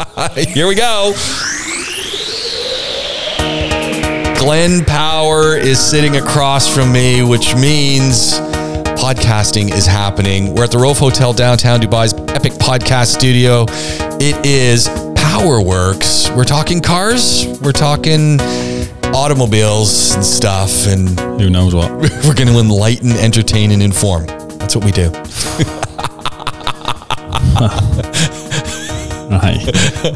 Here we go. Glenn Power is sitting across from me, which means podcasting is happening. We're at the Rove Hotel downtown Dubai's epic podcast studio. It is Power Works. We're talking cars, we're talking automobiles and stuff, and Who knows what? we're going to enlighten, entertain, and inform. That's what we do. Right.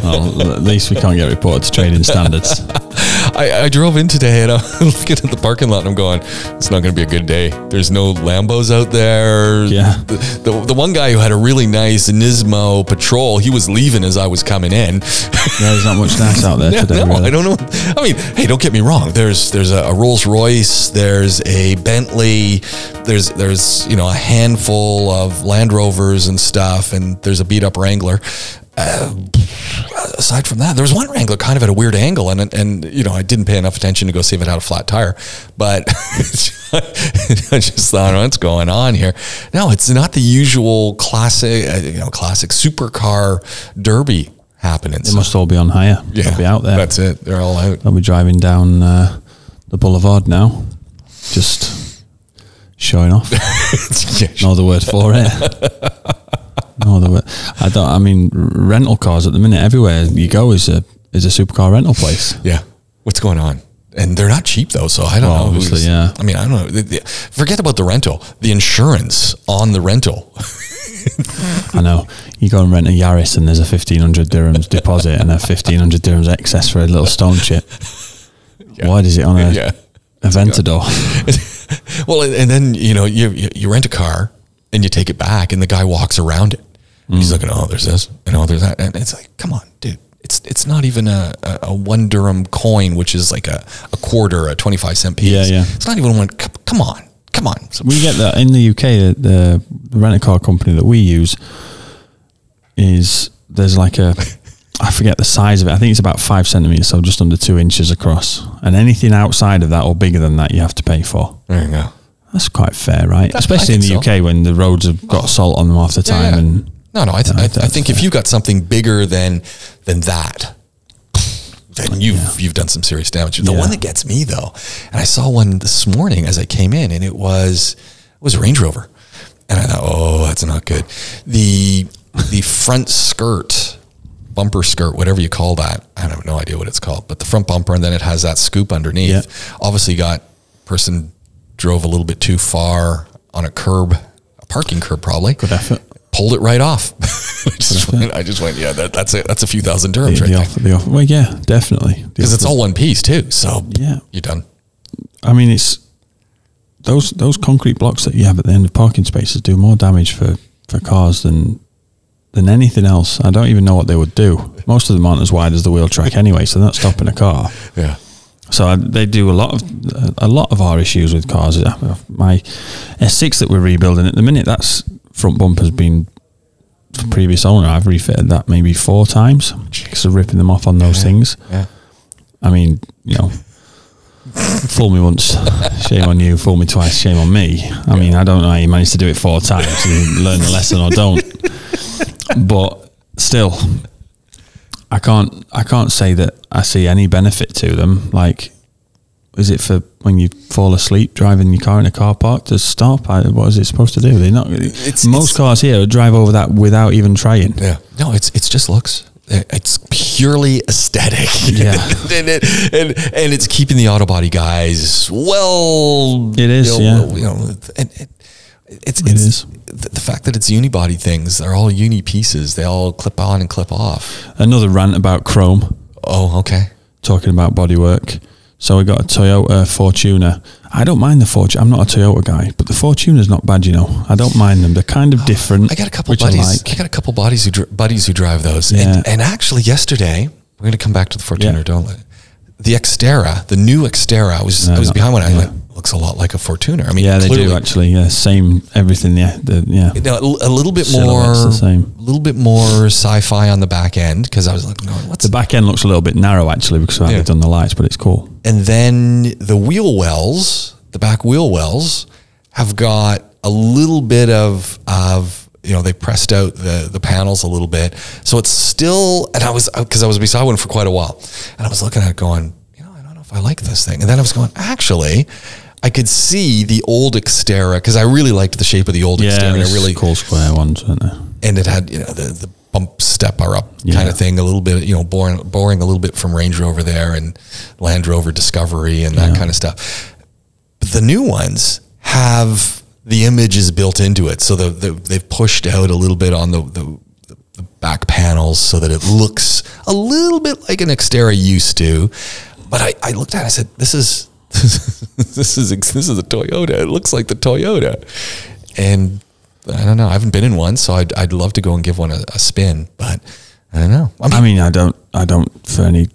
Well, at least we can't get reported to trading standards. I, I drove in today and I'm looking at the parking lot and I'm going, it's not going to be a good day. There's no Lambos out there. Yeah. The, the, the one guy who had a really nice Nismo Patrol, he was leaving as I was coming in. Yeah, there's not much nice out there Yeah, today. no, really. I don't know. I mean, hey, don't get me wrong. There's there's a, a Rolls Royce, there's a Bentley, there's there's you know a handful of Land Rovers and stuff, and there's a beat up Wrangler. Uh, aside from that, there was one Wrangler kind of at a weird angle, and and you know I didn't pay enough attention to go see if it had a flat tire, but I just thought, what's going on here? No, it's not the usual classic, uh, you know, classic supercar derby happening. They must all be on hire. They'll be out there. That's it. They're all out. They'll be driving down uh, the boulevard now, just showing off. Yeah, no other word for it. No. I don't. I mean, rental cars at the minute everywhere you go is a is a supercar rental place. yeah. What's going on? And they're not cheap though, so I don't Well, know. obviously, yeah. I mean, I don't know. Forget about the rental. The insurance on the rental. I know. You go and rent a Yaris and there's a fifteen hundred dirhams deposit and a fifteen hundred dirhams excess for a little stone chip. Why does it on a yeah. Aventador? Well, and, then you know you you rent a car and you take it back, and the guy walks around it. Mm. He's looking, oh, there's this, and oh, there's that, and it's like, come on, dude. It's it's not even a, a, a one dirham coin, which is like a, a quarter, a twenty five cent piece. Yeah, yeah. It's not even one. Come on, come on. We get that in the UK. The, the rent a car company that we use is there's like a I forget the size of it. I think it's about five centimeters, so just under two inches across. And anything outside of that or bigger than that, you have to pay for. there you go. That's quite fair, right? That- Especially in the so. UK when the roads have got oh. salt on them half the time. yeah. And No, no. I, th- No, I, I that's think if fair. you got something bigger than than that, then you've you've done some serious damage. The Yeah. one that gets me though, and I saw one this morning as I came in, and it was it was a Range Rover, and I thought, oh, that's not good. The the front skirt, bumper skirt, whatever you call that, I have no idea what it's called, but the front bumper, and then it has that scoop underneath. Yeah. Obviously, got person drove a little bit too far on a curb, a parking curb, probably good effort. pulled it right off. I just went, I just went, yeah, that, that's it. That's a few thousand The, dirhams right the there. offer, the offer. Well, yeah, definitely. Because it's all one piece too. So Yeah. you're done. I mean, it's those those concrete blocks that you have at the end of parking spaces do more damage for, for cars than than anything else. I don't even know what they would do. Most of them aren't as wide as the wheel track anyway, so they're not stopping a car. Yeah. So I, they do a lot of a lot of our issues with cars. My S6 that we're rebuilding at the minute, that's front bumper's been previous owner. I've refitted that maybe four times because of ripping them off on those things. Yeah. I mean, you know, fool me once, shame on you. Fool me twice, shame on me. I mean, I don't know how you managed to do it four times. You learn the lesson or don't. But still, I can't. I can't say that I see any benefit to them. Like, is it for when you fall asleep driving your car in a car park to stop? I, what is it supposed to do? They're not. It's- most it's- cars here drive over that without even trying. Yeah. No, it's it's just looks. Uh, it's purely aesthetic. Yeah. and, it, and and it's keeping the auto body guys well. It is, you know, yeah. You know, and, and it's It it's is. The, the fact that it's unibody things. They're all uni pieces. They all clip on and clip off. Another rant about chrome. Oh, okay. talking about bodywork. So we got a Toyota uh, Fortuner. I don't mind the Fortuner. I'm not a Toyota guy, but the Fortuner's not bad, you know. I don't mind them. They're kind of different. I got a couple buddies. I I, got a couple buddies who dr- buddies who drive those. Yeah. And, and actually, yesterday we're going to come back to the Fortuner, Yeah. don't we? The Xterra, the new Xterra. I was No, I was behind one. I yeah. went, looks a lot like a Fortuner. I mean, Yeah, they clearly, do actually. Yeah, same everything. Yeah, the, yeah. You know, a, a little bit Silhouette's more, the same. a little bit more sci-fi on the back end because I was like, going, what's The back end looks a little bit narrow actually because of how Yeah. they've done the lights, but it's cool. and then the wheel wells, the back wheel wells, have got a little bit of of you know, they pressed out the the panels a little bit, so it's still. And I was uh, because I was beside one for quite a while, and I was looking at it going, you know, I don't know if I like this thing. And then I was going, actually, I could see the old Xterra because I really liked the shape of the old Yeah, Xterra. and it there's really cool square ones, weren't there? and it had you know the, the bump step are up Yeah. kind of thing a little bit you know borrowing, borrowing a little bit from range rover there and land rover discovery and that Yeah. kind of stuff but the new ones have the images built into it so the, the, they've pushed out a little bit on the, the, the back panels so that it looks a little bit like an Xterra used to but I, I looked at it and I said this is this is this is a Toyota it looks like the Toyota and I don't know. I haven't been in one, so I'd, I'd love to go and give one a, a spin, but I don't know. I mean, I mean, I don't, I don't for any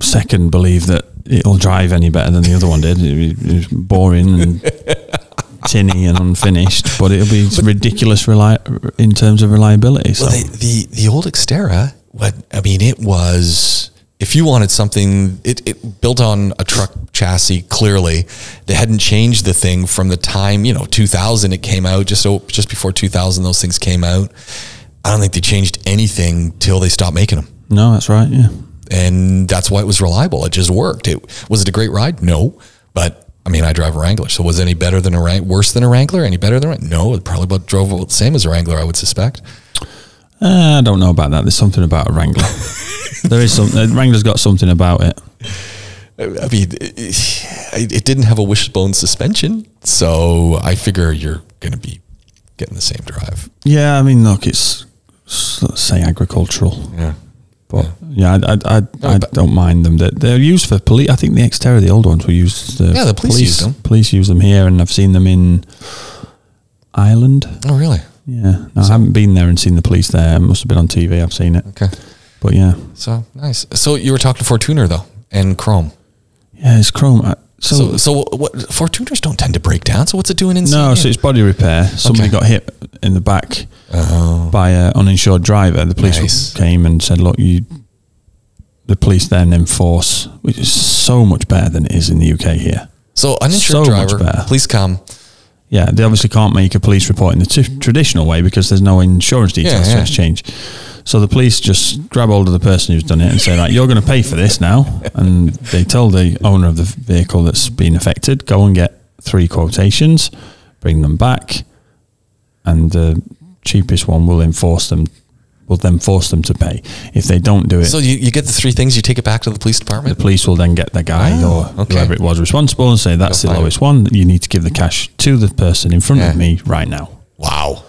second believe that it'll drive any better than the other one did. It, was boring and tinny and unfinished, but it'll be ridiculous reli- in terms of reliability. So well, they, the the old Xterra, what I mean, it was if you wanted something, it, it built on a truck chassis. Clearly, they hadn't changed the thing from the time you know 2000 it came out. Just so, just before 2000, those things came out. I don't think they changed anything till they stopped making them. no, that's right. Yeah. and that's why it was reliable. It just worked. It was it a great ride? No, but I mean, I drive a Wrangler, so was it any better than a Wrang- worse than a Wrangler? Any better than a Wrangler? No, it probably about drove about the same as a Wrangler, I would suspect. Uh, I don't know about that. There's something about a Wrangler. there is some. Uh, Wrangler's got something about it. I mean, it, it didn't have a wishbone suspension, so I figure you're going to be getting the same drive. Yeah, I mean, look, it's let's say agricultural. Yeah. But yeah, I, I, I, No, I don't mind them. They're, they're used for police. I think the Xterra, the old ones, were used. Yeah, the police used them. Police use them here, and I've seen them in Ireland. Oh, really? Yeah, no, I haven't been there and seen the police there. It must have been on TV. I've seen it, Okay. but yeah, So nice. So you were talking to Fortuner though, and Chrome. yeah, it's chrome. Uh, So, So, so what? Fortuners don't tend to break down. So what's it doing inside? no, so it's body repair. Somebody Okay. got hit in the back oh, by an uninsured driver. The police Nice. came and said, "Look, you." The police then enforce, which is so much better than it is in the UK here. so uninsured So driver. Please come. Yeah, they obviously can't make a police report in the t- traditional way because there's no insurance details Yeah, to exchange. So the police just grab hold of the person who's done it and say, "Right, you're going to pay for this now." And they tell the owner of the vehicle that's been affected, "Go and get three quotations, bring them back, and the cheapest one will enforce them. Will then force them to pay. If they don't do it, So you, you get the three things. You take it back to the police department. the police will then get the guy Oh, or okay. whoever it was responsible and say, "That's Go the lowest one. You need to give the cash to the person in front Yeah. of me right now." Wow,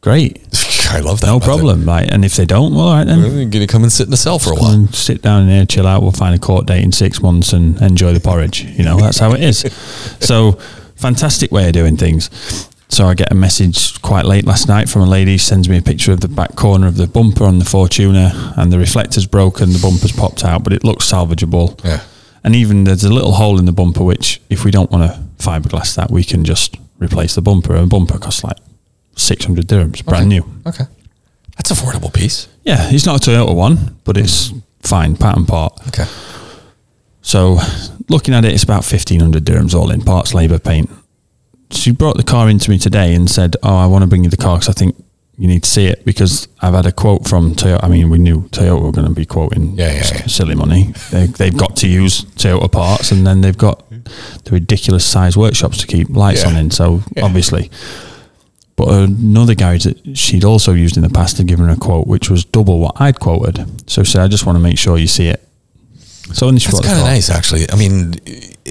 Great. I love that. No method. problem. Right. And if they don't, well, all right, then You're gonna come and sit in the cell for a while. sit down in here, chill out. We'll find a court date in six months and enjoy the porridge. You know, that's how it is. So, fantastic way of doing things. So, I get a message quite late last night from a lady, sends me a picture of the back corner of the bumper on the Fortuner, and the reflector's broken, the bumper's popped out, but it looks salvageable. Yeah. And even there's a little hole in the bumper, which if we don't want to fiberglass that, we can just replace the bumper. A bumper costs like 600 dirhams, brand new. Okay, that's affordable piece. Yeah, it's not a Toyota one, but it's fine, pattern part. Okay. So looking at it, it's about 1500 dirhams all in, parts, labour, paint. She brought the car into me today and said, oh, I want to bring you the car because I think you need to see it because I've had a quote from Toyota. I mean, we knew Toyota were going to be quoting Yeah, yeah, yeah. silly money. They, they've got to use Toyota parts and then they've got the ridiculous size workshops to keep lights on in. So obviously. But another garage that she'd also used in the past had given her a quote, which was double what I'd quoted. So she said, I just want to make sure you see it. So when she That's kind of nice, actually. I mean,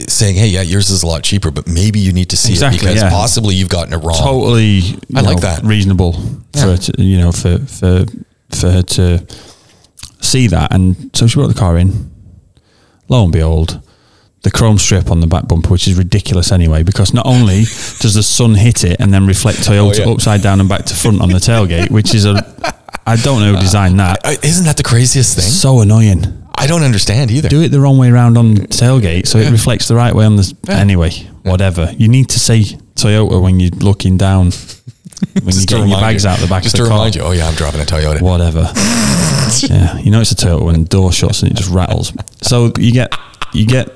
saying, "Hey, yeah, yours is a lot cheaper, but maybe you need to see Exactly, it because yeah. possibly you've gotten it wrong." totally I like know, that. reasonable Yeah. for her to, you know for for for her to see that and so she brought the car in lo and behold the chrome strip on the back bumper which is ridiculous anyway because not only does the sun hit it and then reflect oh, Toyota Oh, yeah. upside down and back to front on the tailgate which is a I don't know who designed that I- Isn't that the craziest thing? so annoying I don't understand either. do it the wrong way around on tailgate so it reflects the right way on the anyway whatever you need to say Toyota when you're looking down when you're Just to getting your remind bags you. out the back Just of to the car remind you, oh yeah, I'm driving a Toyota. whatever yeah you know it's a Toyota when the door shuts and it just rattles so you get you get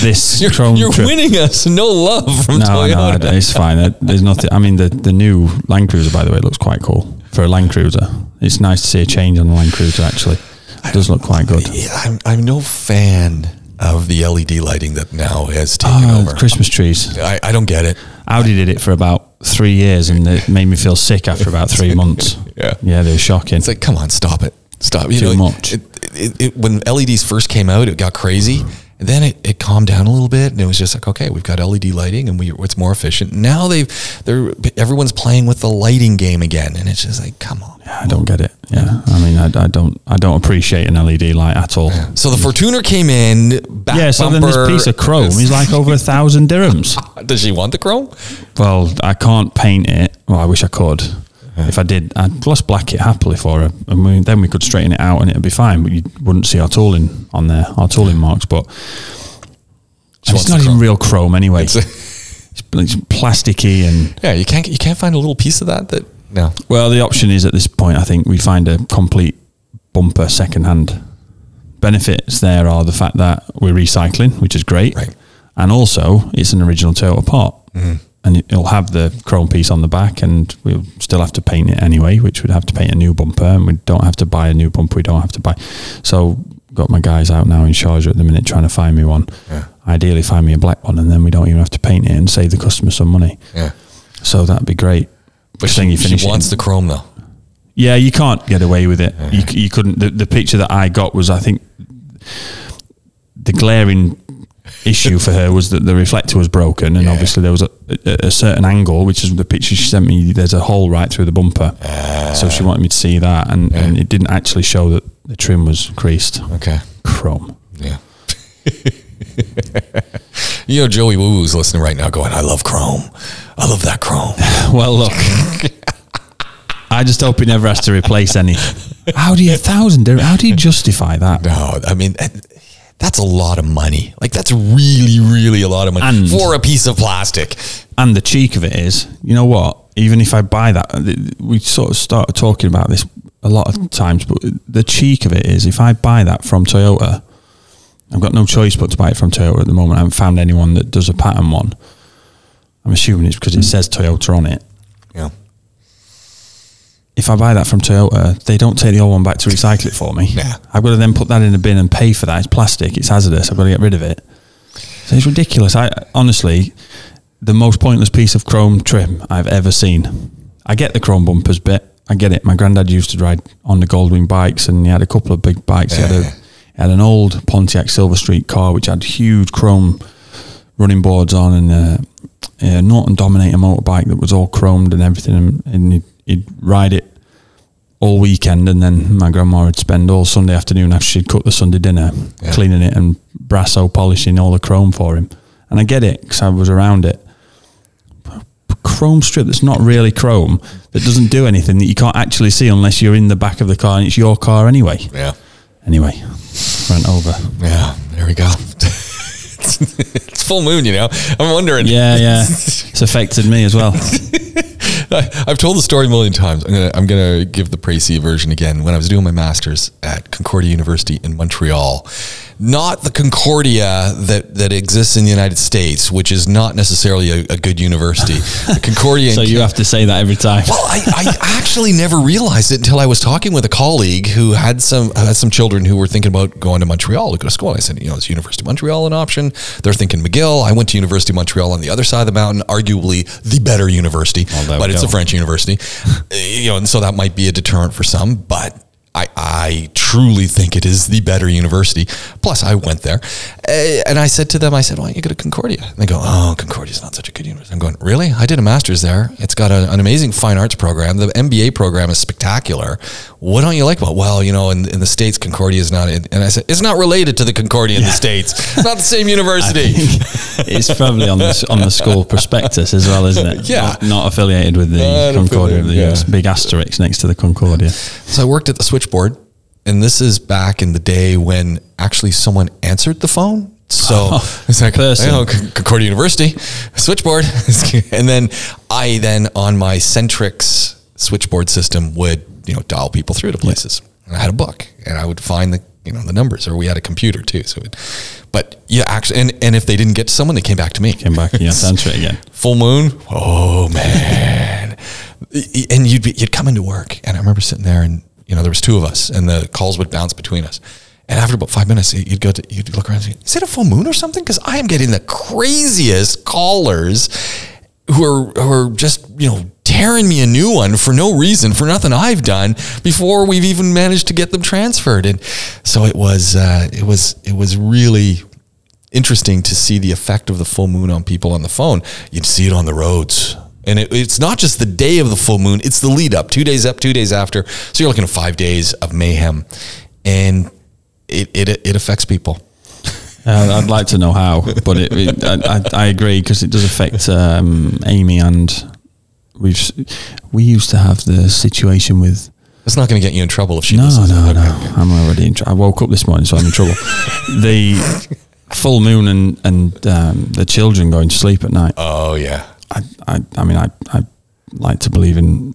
this You're, Chrome you're trip. winning us no love from No, no, Toyota. it's fine. Uh, There's nothing. I mean, the the new Land Cruiser, by the way, looks quite cool for a Land Cruiser. It's nice to see a change on the Land Cruiser. Actually, it does look quite good. Yeah, I'm, I'm no fan of the LED lighting that now has taken Oh, over. Christmas trees. I, I don't get it. Audi did it for about three years, and it made me feel sick after about three months. Yeah. yeah, they were shocking. It's like, come on, stop it, stop. You Too know, much. It, it, it, when LEDs first came out, it got crazy. And then it, it calmed down a little bit, and it was just like, okay, we've got LED lighting, and we it's more efficient. Now they've they're everyone's playing with the lighting game again, and it's just like, come on. Yeah, I don't get it. Yeah, I mean, I, I don't, I don't appreciate an LED light at all. So the Fortuner came in. Back Yeah, so then this piece of chrome is like over a thousand dirhams. Does she want the chrome? Well, I can't paint it. Well, I wish I could. Uh, if I did, I'd gloss black it happily for her, and we, then we could straighten it out, and it'd be fine. But you wouldn't see our tooling on there, our tooling marks. But it's not even real chrome anyway. It's It's, it's plasticky, and yeah, you can't you can't find a little piece of that that no. well, the option is at this point, I think we find a complete bumper second hand. Benefits there are the fact that we're recycling, which is great, Right. and also it's an original Toyota part, mm. And it- it'll have the chrome piece on the back, and we'll still have to paint it anyway, which we'd have to paint a new bumper, and we don't have to buy a new bumper. We don't have to buy. So, got my guys out now in Sharjah at the minute trying to find me one. Yeah. Ideally, find me a black one, and then we don't even have to paint it and save the customer some money. Yeah, So that'd be great. but Thing she, you finish she wants the chrome though. Yeah, you can't get away with it. You, you couldn't. The, the picture that I got was, I think, the glaring issue for her was that the reflector was broken, and Yeah. obviously there was a, a, a certain angle, which is the picture she sent me. There's a hole right through the bumper, so she ah. wanted me to see that, and, and it didn't actually show that the trim was creased. Okay, Chrome. yeah. you know, Joey Woo Woo's listening right now, going, "I love chrome. I love that chrome." Well, look, I just hope he never has to replace any. How do you a thousand? How do you justify that? No, I mean that's a lot of money. Like that's really, really a lot of money And- for a piece of plastic. And the cheek of it is, you know what? Even if I buy that, uh, we sort of started talking about this a lot of times, but the cheek of it is, if I buy that from Toyota, I've got no choice but to buy it from Toyota at the moment. I haven't found anyone that does a pattern one. I'm assuming it's because it says Toyota on it. Yeah, If I buy that from Toyota, they don't take the old one back to recycle it for me. Yeah. I've got to then put that in a bin and pay for that. It's plastic. It's hazardous. I've got to get rid of it. So it's ridiculous. I honestly, the most pointless piece of chrome trim I've ever seen. I get the chrome bumpers bit. I get it. My granddad used to ride on the Goldwing bikes, and he had a couple of big bikes. He had a he had an old Pontiac Silver Streak car which had huge chrome running boards on, and uh, a Norton Dominator motorbike that was all chromed and everything, and, and he'd, he'd ride it all weekend, and then my grandma would spend all Sunday afternoon after she'd cooked the Sunday dinner Yeah. cleaning it and brasso polishing all the chrome for him. And I get it because I was around it. Chrome strip that's not really chrome, that doesn't do anything, that you can't actually see unless you're in the back of the car and it's your car anyway. yeah, Anyway, rant over. yeah. There we go. it's full moon, you know. I'm wondering. Yeah, yeah. It's affected me as well. I, I've told the story a million times. I'm gonna I'm gonna give the Précis version again. When I was doing my masters at Concordia University in Montreal, not the Concordia that that exists in the United States, which is not necessarily a, a good university. The Concordia. So you have to say that every time. well, I, I actually never realized it until I was talking with a colleague who had some had some children who were thinking about going to Montreal to go to school. I said, you know, is University of Montreal an option? They're thinking McGill. I went to University of Montreal on the other side of the mountain, arguably the better university, there but it's go. a French university. You know, and so that might be a deterrent for some, but. I, I truly think it is the better university. Plus, I went there, uh, and I said to them, "I said, why don't you go to Concordia?" And they go, "Oh, Concordia's not such a good university." I'm going, "Really? I did a master's there. It's got a, an amazing fine arts program. The MBA program is spectacular. What don't you like about? it?" Well, you know, in, in the states, Concordia is not. In, and I said, "It's not related to the Concordia in the states. It's not the same university." it's probably on the on the school prospectus as well, isn't it? Yeah. Not, not affiliated with the Not Concordia the yeah. Big asterisk next to the Concordia. So I worked at the switchboard, and this is back in the day when actually someone answered the phone. So it's like, person. oh, Con- Concordia University, switchboard. and then I then on my Centrex switchboard system would, you know, dial people through to places. And I had a book and I would find the you know the numbers, or we had a computer too. So, it, but yeah, actually, and and if they didn't get to someone, they came back to me. Came back, you to answer again. Full moon. Oh man. and you'd be, you'd come into work, and I remember sitting there, and you know there was two of us, and the calls would bounce between us. And after about five minutes, you'd go to you'd look around and say, "Is it a full moon or something?" Because I am getting the craziest callers who are who are just you know tearing me a new one for no reason, for nothing I've done before we've even managed to get them transferred. And so it was uh, it was it was really interesting to see the effect of the full moon on people on the phone. You'd see it on the roads. And it, it's not just the day of the full moon, it's the lead up, two days up, two days after. So you're looking at five days of mayhem. And it, it, it affects people. Uh, I'd like to know how, but it, it, I, I, agree because it does affect um, Amy and we've we used to have the situation with. That's not going to get you in trouble if she. No, no, no. I'm already in. I woke up this morning, so I'm in trouble. the full moon and and um, the children going to sleep at night. Oh yeah. I I, I mean I I like to believe in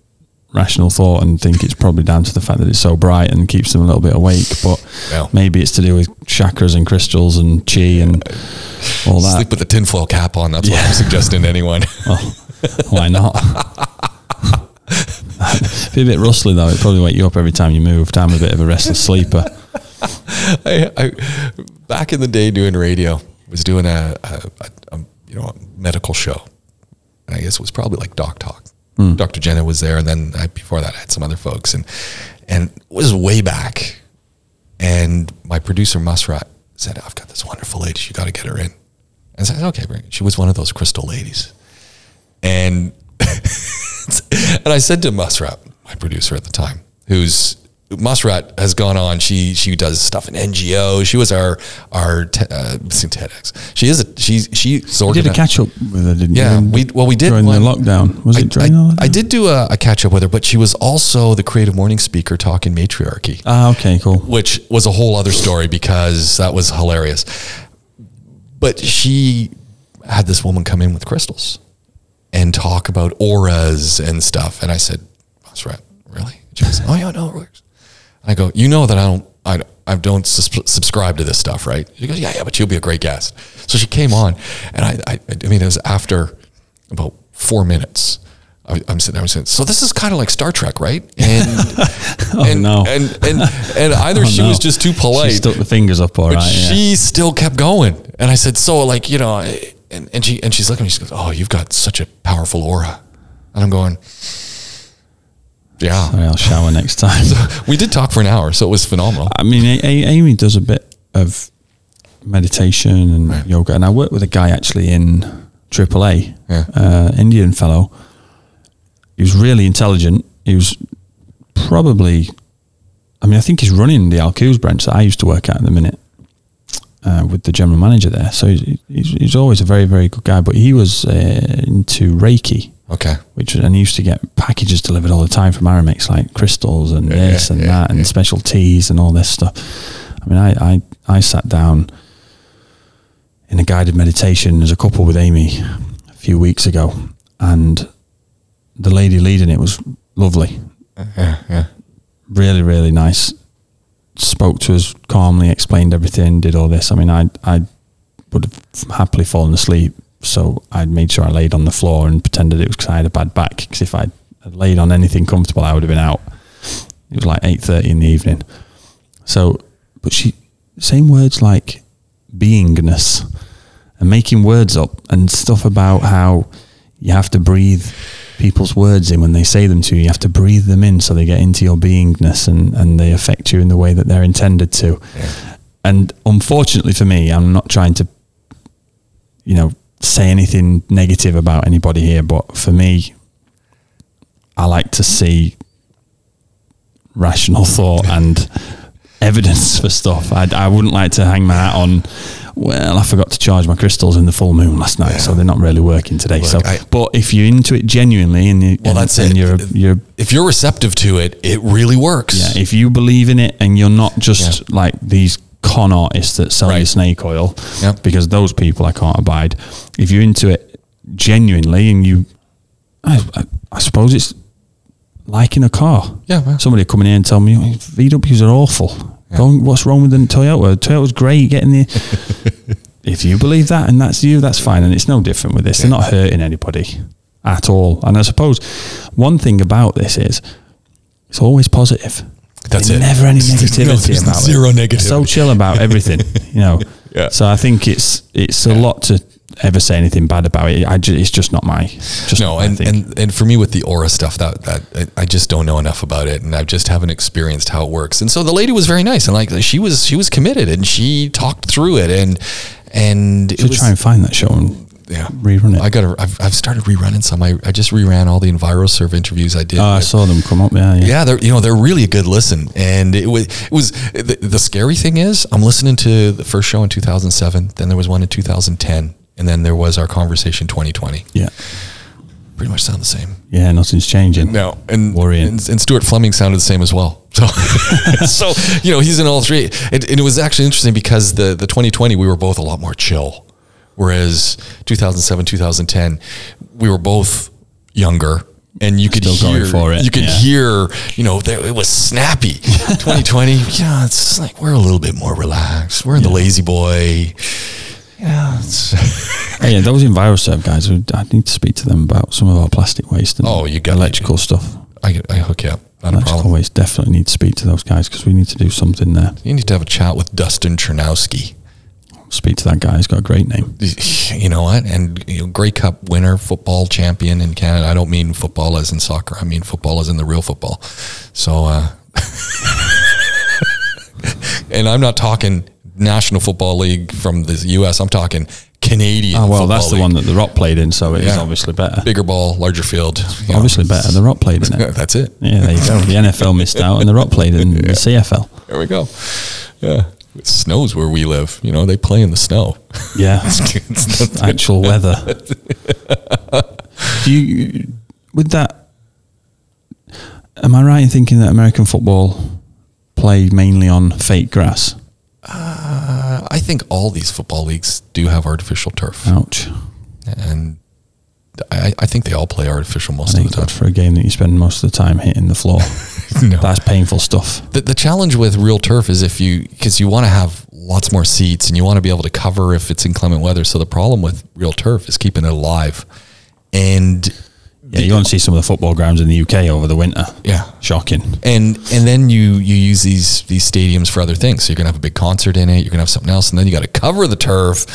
rational thought and think it's probably down to the fact that it's so bright and keeps them a little bit awake. But well, maybe it's to do with chakras and crystals and chi and all that. Sleep with the tinfoil cap on. That's yeah. what I'm suggesting to anyone. Well, why not? be a bit rustly though. It probably wake you up every time you moved. I'm a bit of a restless sleeper. I, I, back in the day doing radio, was doing a, a, a, you know a medical show. I guess it was probably like Doc Talk. Mm. Dr. Jenna was there, and then I, before that, I had some other folks, and and it was way back. And my producer Musrat said, "I've got this wonderful lady. You got to get her in." And I said, "Okay, bring it." She was one of those crystal ladies, and and I said to Musrat, my producer at the time, who's Musrat has gone on. She she does stuff in NGO. She was our our te, uh, TEDx. She is a she she did a catch up with her, didn't yeah, you? we well we did during one, the lockdown. Was I, it during I, I did do a, a, catch up with her, but she was also the creative morning speaker talking matriarchy. Ah, okay, cool. Which was a whole other story because that was hilarious. But she had this woman come in with crystals and talk about auras and stuff, and I said, "That's really?" She goes, "Oh yeah, no, it works." I go, you know that I don't, I, I don't subscribe to this stuff, right? She goes, yeah, yeah, but you'll be a great guest. So she came on, and I, I, I mean, it was after about four minutes. I, am sitting there, I'm saying, so this is kind of like Star Trek, right? And oh, and, no. and and and either oh, she no. was just too polite, she stuck the fingers up, all right. Yeah. She still kept going, and I said, so like you know, and and she and she's looking at me, she goes, oh, you've got such a powerful aura, and I'm going yeah. Sorry, I'll shower next time. So we did talk for an hour, so it was phenomenal. I mean, a- a- Amy does a bit of meditation and right. yoga, and I work with a guy actually in AAA, yeah. uh, Indian fellow. He was really intelligent. He was probably, I mean, I think he's running the Al Quoz branch that I used to work at at the minute. Uh, with the general manager there, so he's, he's, he's, always a very very good guy. But he was uh, into Reiki, Okay. Which and he used to get packages delivered all the time from Aramex, like crystals and yeah, this and yeah, that, and yeah. special teas and all this stuff. I mean, I, I I sat down in a guided meditation as a couple with Amy a few weeks ago, and the lady leading it was lovely. Yeah, yeah. Really, really nice. Spoke to us calmly, explained everything, did all this. I mean, I I would have happily fallen asleep so I made sure I laid on the floor and pretended it was because I had a bad back. Because if I had laid on anything comfortable, I would have been out. It was like eight thirty in the evening. So, but she same words like beingness and making words up and stuff about how you have to breathe people's words in when they say them to you. You have to breathe them in so they get into your beingness and, and they affect you in the way that they're intended to. Yeah. And unfortunately for me, I'm not trying to, you know, say anything negative about anybody here, but for me, I like to see rational thought and evidence for stuff. I, I wouldn't like to hang my hat on. Well, I forgot to charge my crystals in the full moon last night, yeah. so they're not really working today. Look, so, I, but if you're into it genuinely, and, you, well, and, that's and it. You're, you're, if you're receptive to it, it really works. Yeah, if you believe in it, and you're not just yeah. like these con artists that sell right. you snake oil yep. because those people I can't abide. If you're into it genuinely and you, I, I, I suppose it's like in a car. Yeah. Somebody come in here and tell me oh, VWs are awful. Don't, what's wrong with the Toyota? Toyota's great getting the. if you believe that and that's you, that's fine. And it's no different with this. They're not hurting anybody at all. And I suppose one thing about this is it's always positive. That's There's it. Never any negativity there's about zero it. negativity. So chill about everything, you know. Yeah. So I think it's it's a lot to ever say anything bad about it. I it's just not my. Just No, and, and and for me with the aura stuff, that that I I just don't know enough about it, and I just haven't experienced how it works. And so the lady was very nice, and like she was she was committed, and she talked through it, and and it was try and find that show and yeah rerun it. I got to I've, I've started rerunning some. I, I just reran all the EnviroServe interviews I did. oh, I with- saw them come up. Yeah, yeah. yeah, they're you know they're really a good listen, and it was it was the, the scary thing is I'm listening to the first show in 2007, then there was one in 2010, and then there was our conversation 2020. yeah. Pretty much sound the same. Yeah, nothing's changing. No, and Worrying. And, and Stuart Fleming sounded the same as well. So, so you know he's in all three. It, and it was actually interesting because the the 2020 we were both a lot more chill, whereas 2007 2010 we were both younger. And you could Still hear, for it, you could yeah. hear, you know, there, it was snappy. 2020, yeah, it's like we're a little bit more relaxed. We're in the lazy boy. Yeah, Hey, oh, yeah, those EnviroServe guys, I need to speak to them about some of our plastic waste and Oh, you got- electrical stuff. I, I hook you up. Not Electrical problem. waste, definitely need to speak to those guys because we need to do something there. You need to have a chat with Dustin Chernowski. Speak to that guy, he's got a great name. you know what? And you know, Grey Cup winner, football champion in Canada. I don't mean football as in soccer. I mean football as in the real football. So, uh, and I'm not talking National Football League from the U.S. I'm talking Canadian. Oh, well, that's the League. one that The Rock played in, so it is Yeah. obviously better. Bigger ball, larger field. you know. Obviously better. The Rock played in Yeah, it. that's it. Yeah, there you go. The NFL missed out and The Rock played in the CFL. There we go. Yeah. It snows where we live. You know, they play in the snow. Yeah. It's not- Actual weather. Do you, with that, am I right in thinking that American football played mainly on fake grass? Uh, I think all these football leagues do have artificial turf. Ouch. and I, I think they all play artificial most of the time. for a game that you spend most of the time hitting the floor. No. That's painful stuff. The, the challenge with real turf is if you because you want to have lots more seats and you want to be able to cover if it's inclement weather. So the problem with real turf is keeping it alive, and Yeah, you want to see some of the football grounds in the UK over the winter. yeah, Shocking. and and then you you use these these stadiums for other things. So you're gonna have a big concert in it. You're gonna have something else, and then you got to cover the turf.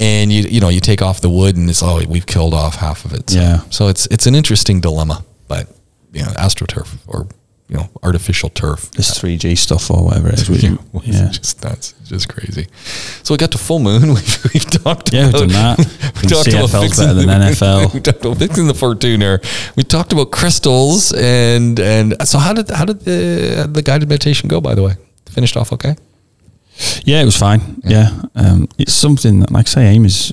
And you you know you take off the wood and it's oh we've killed off half of it. So, Yeah. So it's it's an interesting dilemma, but you know astroturf or you know artificial turf. This 3G stuff or whatever it is. Yeah, yeah. just nuts, just crazy. So we got to full moon. We've, we've talked. Yeah, we've about, done that. We talked about fixing better than the, NFL. We talked about fixing the Fortuner. We talked about crystals and and so how did how did the the guided meditation go? By the way, finished off okay. Yeah, it was fine. Yeah. Um, it's something that, like I say, Amy is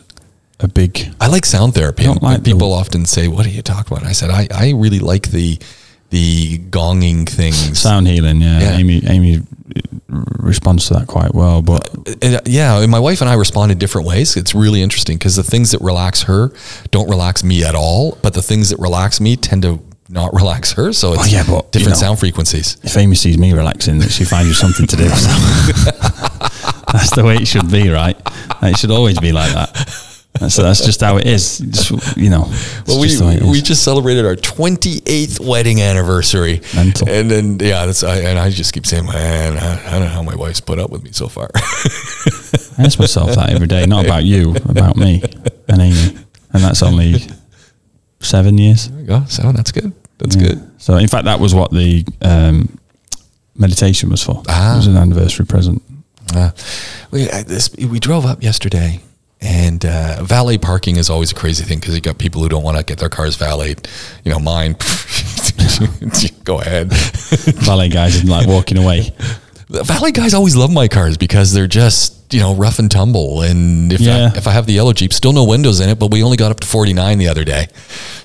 a big. I like sound therapy. I don't and like the- people often say, "What are you talking about?" I said, "I I really like the the gonging things." Sound healing, yeah. Yeah. Amy Amy responds to that quite well, but Uh, yeah, and my wife and I respond in different ways. It's really interesting because the things that relax her don't relax me at all, but the things that relax me tend to not relax her. So it's Oh, yeah, but, you different know. sound frequencies. if Amy sees me relaxing, she finds you something to do. That's the way it should be, right? It should always be like that. That's, that's just how it is. Just, you know, Well, we just we just celebrated our 28th wedding anniversary, Mental. and then yeah, that's I, and I just keep saying, man, I, I don't know how my wife's put up with me so far. I ask myself that every day, not about you, about me and Amy. And that's only seven years. there we go. So that's good. That's Yeah. good. So, in fact, that was what the um, meditation was for. Ah. It was an anniversary present. Uh, we uh, this we drove up yesterday, and uh, valet parking is always a crazy thing because you got people who don't want to get their cars valeted. You know, mine. go ahead. Valet guys didn't like walking away. The valet guys always love my cars because they're just you know rough and tumble. And if Yeah. I, if I have the yellow Jeep, still no windows in it, but we only got up to 49 the other day.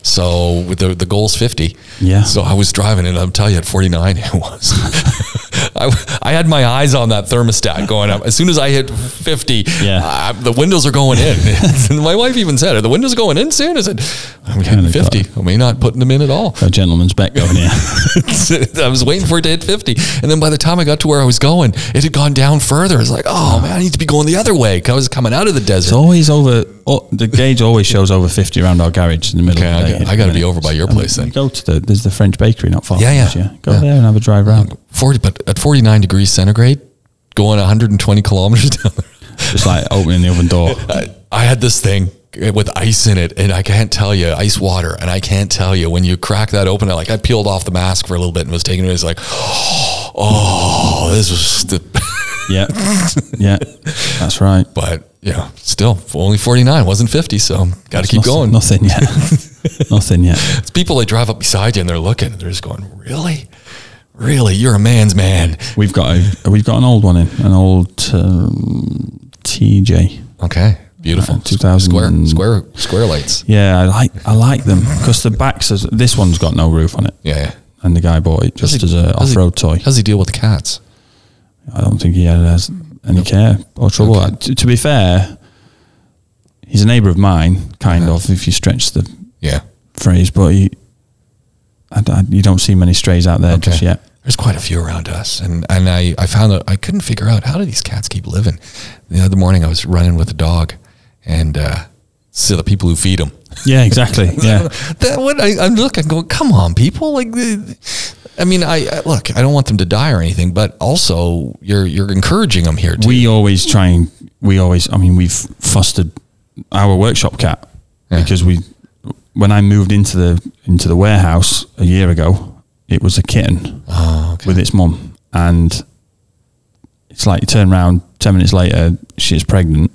So with the the goal's 50. Yeah. So I was driving, and I'll tell you, at 49 it was. I, I had my eyes on that thermostat going up. As soon as I hit 50, Yeah. I- the windows are going in. and my wife even said, "Are the windows going in soon?" I said, "I'm Kinda 50. I mean, not putting them in at all." A gentleman's bet going here. I was waiting for it to hit 50. And then by the time I got to where I was going, it had gone down further. I was like, oh, man, I need to be going the other way. I was coming out of the desert. It's always over. Oh, the gauge always shows over fifty around our garage in the middle Okay, of the I day. got- I gotta be over by your place then. Go to the there's the French bakery not far. Yeah, yeah. yeah. Go Yeah. there and have a drive around. 40, but at 49 degrees centigrade, going 120 kilometers down there. Just like opening the oven door. I, I had this thing with ice in it, and I can't tell you, ice water, and I can't tell you when you crack that open. Like I peeled off the mask for a little bit and was taking it. It's like, oh, this was the. yeah, yeah, that's right. But yeah, still only 49, wasn't 50. So got to keep Nothing- going. Nothing yet. nothing yet. It's people that drive up beside you and they're looking and they're just going, really? Really? You're a man's man. We've got a we've got an old one in an old um, TJ. Okay. Beautiful. Uh, 2000 square, square, square lights. Yeah, I like I like them because the backs. Is, this one's got no roof on it, Yeah. yeah. and the guy bought it just he- as a off road toy. How does he deal with the cats? I don't think he has any care or trouble. Okay. To, to be fair, he's a neighbour of mine, kind of, if you stretch the Yeah. phrase. But he, I, I- you don't see many strays out there just yet. There's quite a few around us, and and I I found that I couldn't figure out how do these cats keep living. The other morning I was running with a dog, and uh, so the people who feed them. Yeah, exactly. Yeah, that what I, I'm looking, going, come on, people! Like, I mean, I, I look, I don't want them to die or anything, but also you're you're encouraging them here. Too. we always try and we always. I mean, we've fostered our workshop cat Yeah. because we, when I moved into the into the warehouse a year ago, it was a kitten. oh, okay. with its mum, and it's like you turn around ten minutes later, she's pregnant,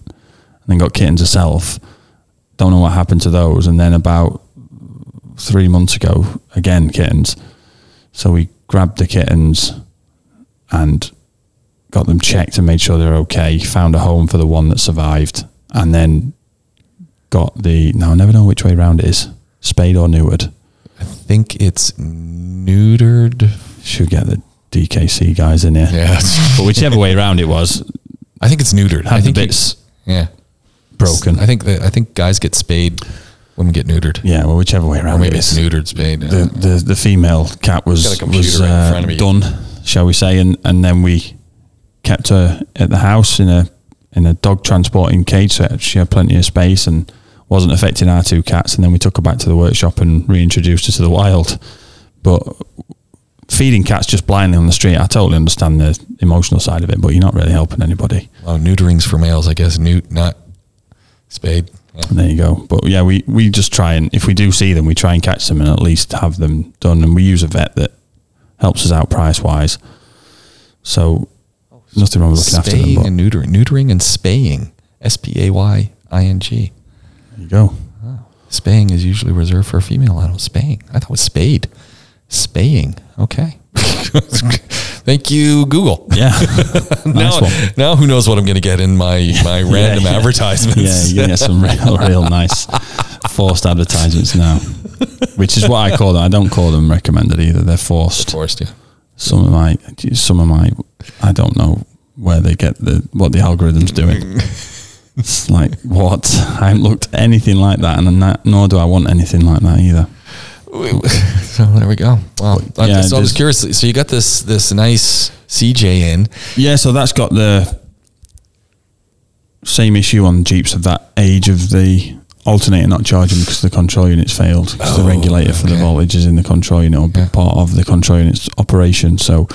then got kittens herself. Don't know what happened to those, and then about three months ago, again kittens. So we grabbed the kittens and got them checked and made sure they're okay. Found a home for the one that survived, and then got the. Now I never know which way round it is, spayed or neutered. I think it's neutered. Should get the DKC guys in here. Yeah, But whichever way around it was, I think it's neutered. I the think you- bits yeah, broken. I think that I think guys get spayed, women get neutered, yeah, well, whichever way or around maybe it it's neutered spayed. The, the the female cat was Got a computer was right in uh, front of me. done, shall we say, and and then we kept her at the house in a in a dog transporting cage, so she had plenty of space and wasn't affecting our two cats. And then we took her back to the workshop and reintroduced her to the wild. But feeding cats just blindly on the street, I totally understand the emotional side of it, but you're not really helping anybody. well, neuterings for males, I guess. Newt, not spayed. Yeah. There you go. But yeah, we, we just try and if we do see them, we try and catch them and at least have them done. And we use a vet that helps us out price wise. Oh, so nothing wrong with looking after them. Spaying and neutering, neutering and spaying. S P A Y I N G. there you go. Spaying is usually reserved for a female animal. Spaying. I thought it was spayed. Spaying. Okay. Thank you, Google. Yeah, nice now, one. now who knows what I'm going to get in my, my random yeah. advertisements. Yeah, you're gonna get some real, real nice forced advertisements now, which is what I call them. I don't call them recommended either. They're forced. Forced, yeah. Some of my, some of my, I don't know where they get the what the algorithm's doing. It's like what? I haven't looked anything like that, and not, nor do I want anything like that either. So there we go. Well, I- Yeah, so I was just- curious. So you got this this nice CJ in. Yeah, so that's got the same issue on Jeeps of that age of the alternator not charging because the control unit's failed because the Oh, regulator for the voltage is in the control unit or Yeah. part of the control unit's operation. So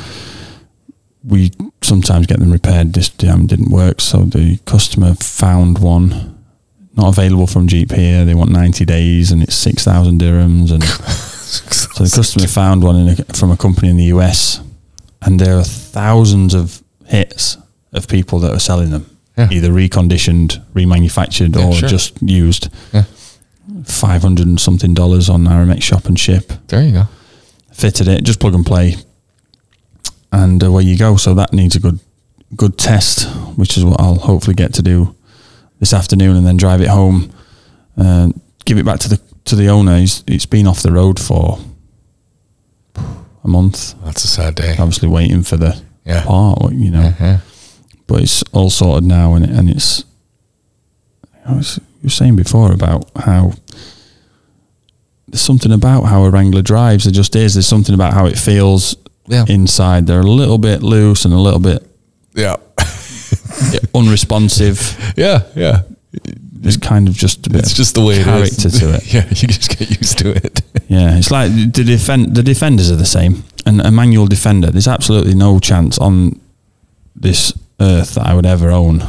we sometimes get them repaired. This damn didn't work, so the customer found one not available from Jeep here. They want ninety days and it's six thousand dirhams and. So the customer found one in a, from a company in the US, and there are thousands of hits of people that are selling them, Yeah. either reconditioned, remanufactured, Yeah, or sure. just used. Yeah. Five hundred and something dollars on Aramex Shop and Ship. There you go. Fitted it, just plug and play, and uh, away you go. So that needs a good, good test, which is what I'll hopefully get to do this afternoon, and then drive it home, and give it back to the to the owner. He's, it's been off the road for a month. That's a sad day. Obviously, waiting for the Yeah. part, you know. Yeah. But it's all sorted now, and it, and it's. I was you were saying before about how there's something about how a Wrangler drives. There just is. There's something about how it feels Yeah. inside. They're a little bit loose and a little bit Yeah. unresponsive. Yeah. Yeah. It's kind of just a bit It's just the way it is. character to it. Yeah. You just get used to it. Yeah, it's like the defend the defenders are the same. And a manual defender, there's absolutely no chance on this earth that I would ever own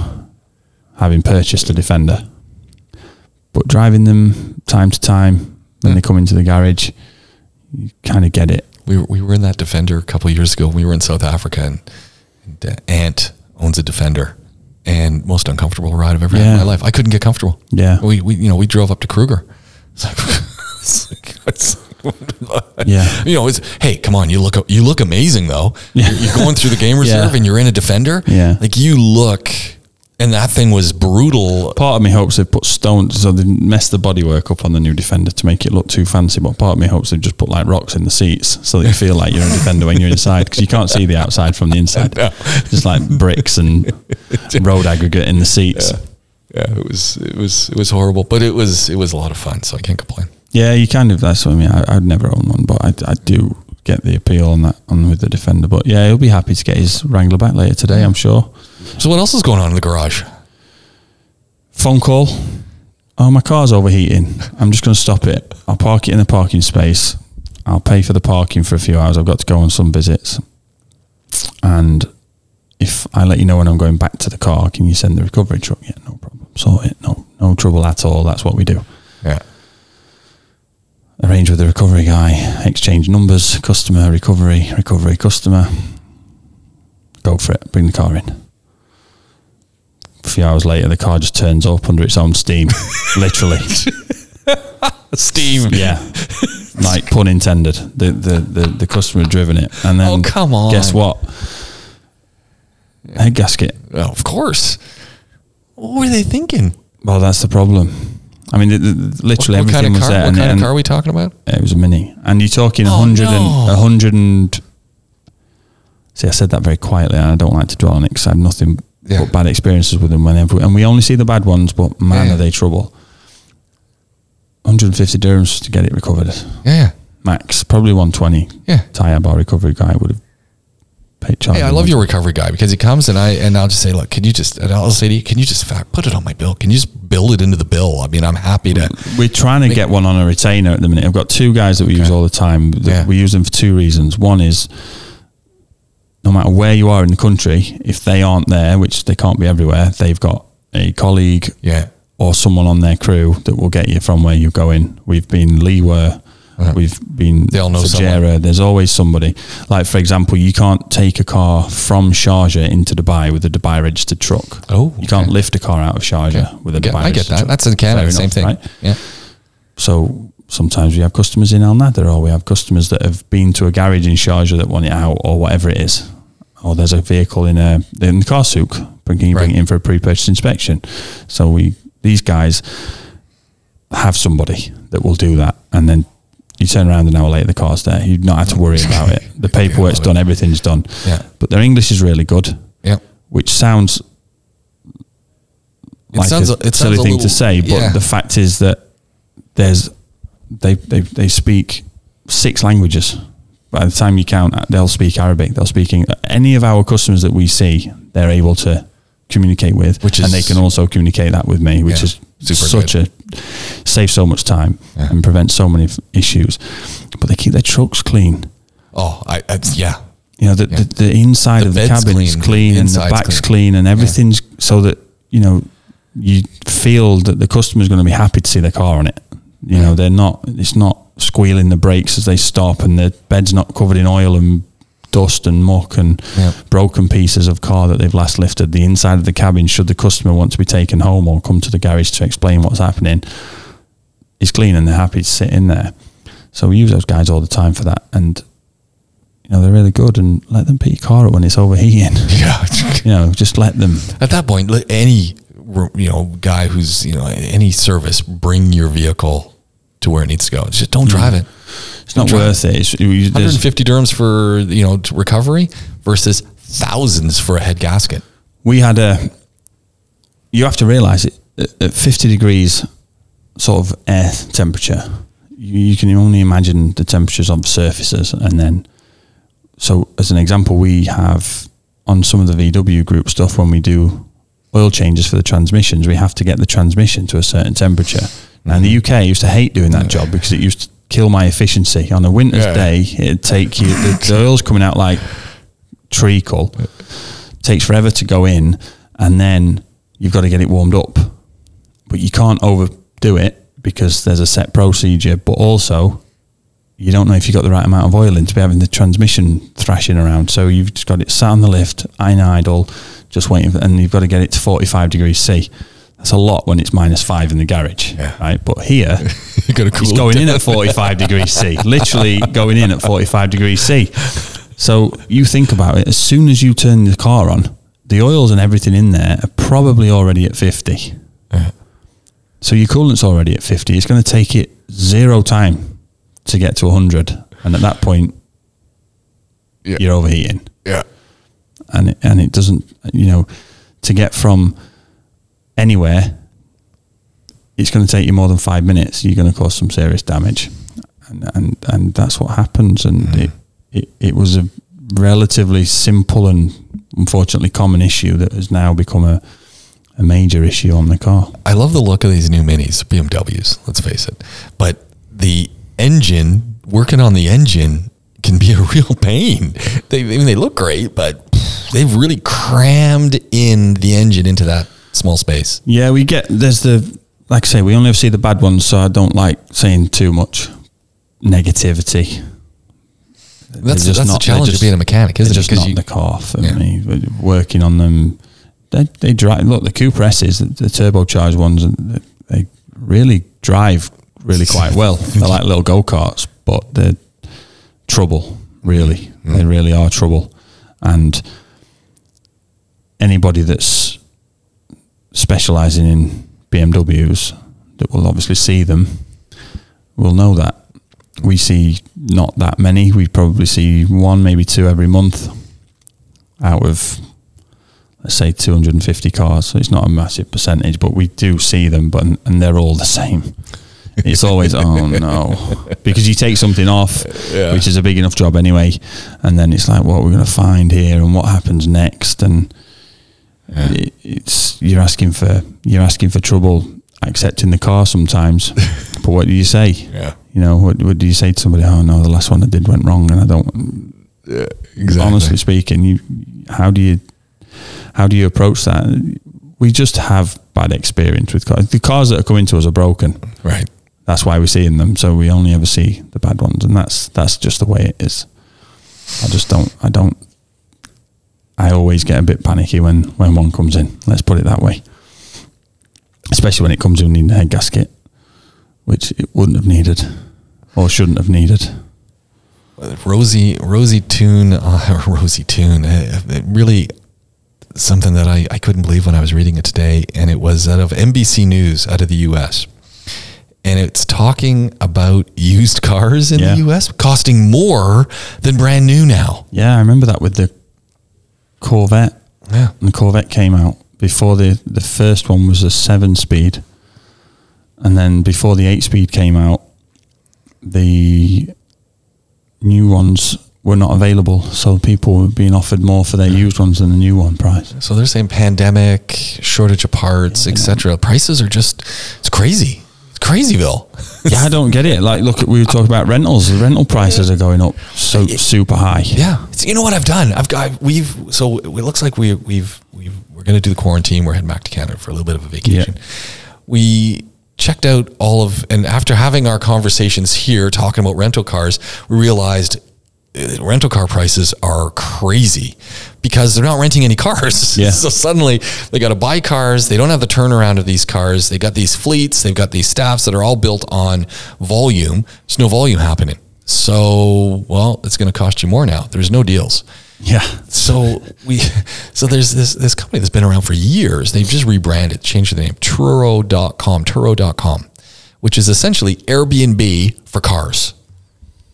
having purchased a defender. But driving them time to time when Yeah. they come into the garage, you kind of get it. We were, we were in that Defender a couple of years ago. We were in South Africa, and, and uh, Aunt owns a Defender, and most uncomfortable ride I've ever had in my life. I couldn't get comfortable. Yeah. We, we you know we drove up to Kruger. It's like, it's like, it's Yeah. You know, it's hey, come on, you look you look amazing though. Yeah. You're, you're going through the game reserve Yeah. and you're in a Defender. Yeah. like you look, and that thing was brutal. Part of me hopes they've put stones, so they messed the bodywork up on the new Defender to make it look too fancy. But part of me hopes they've just put like rocks in the seats so that you feel like you're a Defender when you're inside because you can't see the outside from the inside. No. Just like bricks and road aggregate in the seats. Yeah, yeah, it was it was it was horrible, but it was it was a lot of fun, so I can't complain. Yeah, you kind of. That's what I mean. I, I'd never own one, but I, I do get the appeal on that on with the Defender. But yeah, he'll be happy to get his Wrangler back later today. I'm sure. So what else is going on in the garage? Phone call. Oh, my car's overheating. I'm just going to stop it. I'll park it in the parking space. I'll pay for the parking for a few hours. I've got to go on some visits. And if I let you know when I'm going back to the car, can you send the recovery truck? Yeah, no problem. Sort it. No, no trouble at all. That's what we do. Arrange with the recovery guy, exchange numbers, customer, recovery, recovery, customer. Go for it, bring the car in. A few hours later, the car just turns up under its own steam, literally. steam. Yeah, like pun intended. The, the the the customer had driven it, and then Oh, come on. guess what? Head gasket. Well, of course. What were they thinking? Well, that's the problem. I mean, the, the, literally what, what kind everything of was car? there. What and- kind of car are we talking about? It was a mini, and you're talking a Oh, hundred no. and a hundred and. See, I said that very quietly, and I don't like to dwell on it because I have nothing Yeah. but bad experiences with them. Whenever, and we only see the bad ones, but man, Yeah. are they trouble. 150 dirhams to get it recovered, Yeah, max, probably 120. yeah. Tire bar recovery guy would have Hey, I love your recovery guy because he comes and I and I'll just say, look, can you just and I'll say to you, can you just put it on my bill? Can you just build it into the bill? I mean, I'm happy to. We're trying to get one on a retainer at the minute. I've got two guys that we use all the time. Yeah. We use them for two reasons. One is no matter where you are in the country, if they aren't there, which they can't be everywhere, they've got a colleague Yeah, or someone on their crew that will get you from where you're going. We've been Leeware, Uh-huh. we've been They all know Fujairah. There's always somebody. Like for example, you can't take a car from Sharjah into Dubai with a Dubai registered truck. Oh, you can't lift a car out of Sharjah Okay. with a Dubai I get that. truck. That's in Canada, same enough, thing. right? Yeah, So sometimes we have customers in Al Nahda, or we have customers that have been to a garage in Sharjah that want it out, or whatever it is. Or there's a vehicle in a in the car souk, bring, can you bring Right. it in for a pre-purchase inspection? So we these guys have somebody that will do that, and then you turn around an hour later, the car's there. You've not have to worry about it. The paperwork's done, everything's done. Yeah. But their English is really good, yeah. which sounds It like sounds a it silly thing little- to say, but yeah. the fact is that there's they, they they speak six languages. By the time you count, they'll speak Arabic. They'll speak Eng- any of our customers that we see. They're able to communicate with, Which and they can also communicate that with me, which Yeah, is super such a save so much time Yeah. and prevent so many f- issues. But they keep their trucks clean. Oh, I, I yeah. You know, the, Yeah. the, the inside The of the cabin is clean, clean the and the back's clean. clean, and everything's so that, you know, you feel that the customer's going to be happy to see their car on it. You know, they're not, it's not squealing the brakes as they stop and the bed's not covered in oil and dust and muck and broken pieces of car that they've last lifted. The inside of the cabin, should the customer want to be taken home or come to the garage to explain what's happening, is clean and they're happy to sit in there. So we use those guys all the time for that. And you know they're really good, and let them pick your car up when it's overheating. Yeah. you know, just let them. At that point, let any you know guy who's you know any service bring your vehicle to where it needs to go. Just don't drive it. It's not Don't drive worth it. It's, 150 dirhams for you know recovery versus thousands for a head gasket. we had a. You have to realize it at- at 50 degrees, sort of air temperature. You, you can only imagine the temperatures of surfaces, and then. So, as an example, we have on some of the VW group stuff when we do oil changes for the transmissions, we have to get the transmission to a certain temperature. Now, in the UK, I used to hate doing that job because it used to kill my efficiency. On a winter's Yeah. day, it'd take you, the, the oil's coming out like treacle, takes forever to go in, and then you've got to get it warmed up. But you can't overdo it because there's a set procedure, but also you don't know if you've got the right amount of oil in to be having the transmission thrashing around. So you've just got it sat on the lift, in idle, just waiting, for, and you've got to get it to 45 degrees C. That's a lot when it's minus five in the garage, Yeah. right? But here, You got to cool it's it going in at 45 degrees C, literally going in at 45 degrees C. So you think about it, as soon as you turn the car on, the oils and everything in there are probably already at 50. Yeah. So your coolant's already at 50. It's going to take it zero time to get to 100. And at that point, Yeah. you're overheating. Yeah. And it, and it doesn't, you know, to get from anywhere, it's going to take you more than five minutes. You're going to cause some serious damage. And, and, and that's what happens. And hmm. it, it, it was a relatively simple and unfortunately common issue that has now become a, a major issue on the car. I love the look of these new minis, BMWs, let's face it. But the engine, working on the engine can be a real pain. They, I mean, they look great, but they've really crammed in the engine into that small space. Yeah, we get there's the like I say, we only ever see the bad ones, so I don't like saying too much negativity. That's, just that's the not- they're challenge just- of being a mechanic, isn't it? just not you- the car for Yeah. me. Working on them, they they drive. Look, the Cooper S's, the, the turbocharged ones, and they really drive really quite well. They're like little go karts, but they're trouble. Really, Mm. they really are trouble. And anybody that's specialising in BMWs that will obviously see them will know that. We see not that many. We probably see one, maybe two every month out of, let's say, 250 cars. So it's not a massive percentage, but we do see them, but and they're all the same. It's always, oh no, because you take something off, Yeah. which is a big enough job anyway, and then it's like, what we're going to find here, and what happens next, and it, it's you're asking for you're asking for trouble accepting the car sometimes. but what do you say? Yeah. You know, what, what do you say to somebody? Oh no, the last one I did went wrong, and I don't. Yeah, exactly. Honestly speaking, you how do you how do you approach that? We just have bad experience with cars. The cars that are coming to us are broken. right. That's why we're seeing them. So we only ever see the bad ones, and that's that's just the way it is. I just don't. I don't. I always get a bit panicky when when one comes in. Let's put it that way. Especially when it comes in needing a head gasket, which it wouldn't have needed, or shouldn't have needed. Rosie, Rosie Tune, uh, Rosie Tune, uh, it really something that I, I couldn't believe when I was reading it today. And it was out of NBC News out of the US. And it's talking about used cars in Yeah. the US costing more than brand new now. Yeah, I remember that with the Corvette. Yeah. And the Corvette came out before the the first one was a seven speed, and then before the eight speed came out, the new ones were not available, so people were being offered more for their used ones than the new one price. So they're saying pandemic, shortage of parts, etc. Prices are just, it's crazy. Crazyville. yeah, I don't get it. Like, look, at we were talking about rentals. The rental prices are going up so super high. Yeah, it's, you know what I've done? I've got we've so it looks like we we've we've we're going to do the quarantine. We're heading back to Canada for a little bit of a vacation. We checked out all of and after having our conversations here talking about rental cars, we realized rental car prices are crazy because they're not renting any cars. Yeah. so suddenly they got to buy cars. They don't have the turnaround of these cars. They got these fleets. They've got these staffs that are all built on volume. There's no volume happening. So, well, it's going to cost you more now. There's no deals. Yeah. So we, so there's this this company that's been around for years. They've just rebranded, changed the name, Turo.com, Turo.com, which is essentially Airbnb for cars.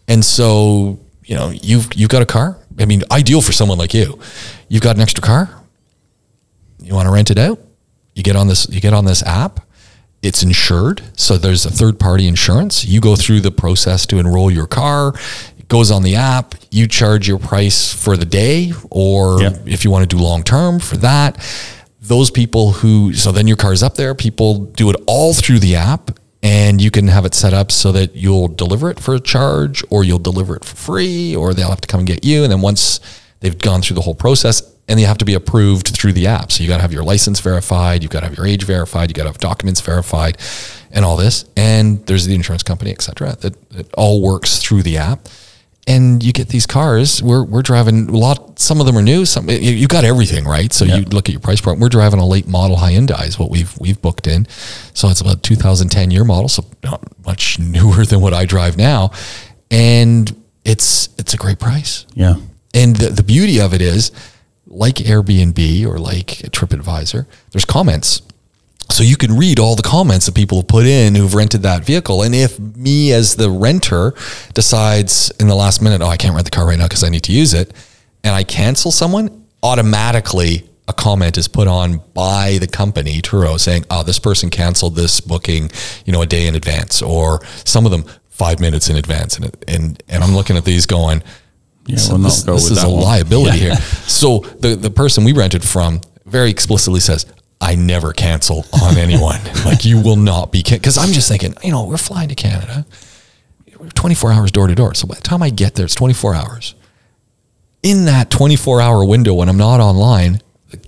And so, you know, you've you've got a car. I mean, ideal for someone like you. You've got an extra car. You want to rent it out? You get on this you get on this app. It's insured. So there's a third party insurance. You go through the process to enroll your car. It goes on the app. You charge your price for the day or Yep. if you want to do long term for that. Those people who so then your car's up there, people do it all through the app and you can have it set up so that you'll deliver it for a charge or you'll deliver it for free or they'll have to come and get you. And then once they've gone through the whole process and they have to be approved through the app. So you got to have your license verified you've got to have your age verified you got to have documents verified and all this. And there's the insurance company et cetera that, that all works through the app and you get these cars. We're we're driving a lot. Some of them are new. Some you, you got everything right. So you look at your price point. We're driving a late model Hyundai is what we've we've booked in. So it's about 2010 year model. So not much newer than what I drive now, and it's it's a great price. Yeah. And the, the beauty of it is, like Airbnb or like TripAdvisor, there's comments. So you can read all the comments that people have put in who've rented that vehicle. And if me as the renter decides in the last minute, oh, I can't rent the car right now because I need to use it, and I cancel someone, automatically a comment is put on by the company, Turo, saying, oh, this person canceled this booking, you know, a day in advance, or some of them five minutes in advance. And, and, and I'm looking at these going, Yeah, so we'll this, this is a one. liability Yeah. here. So the the person we rented from very explicitly says, "I never cancel on anyone. like you will not be because I'm just thinking, you know, we're flying to Canada, we're 24 hours door to door. So by the time I get there, it's 24 hours. In that 24 hour window when I'm not online,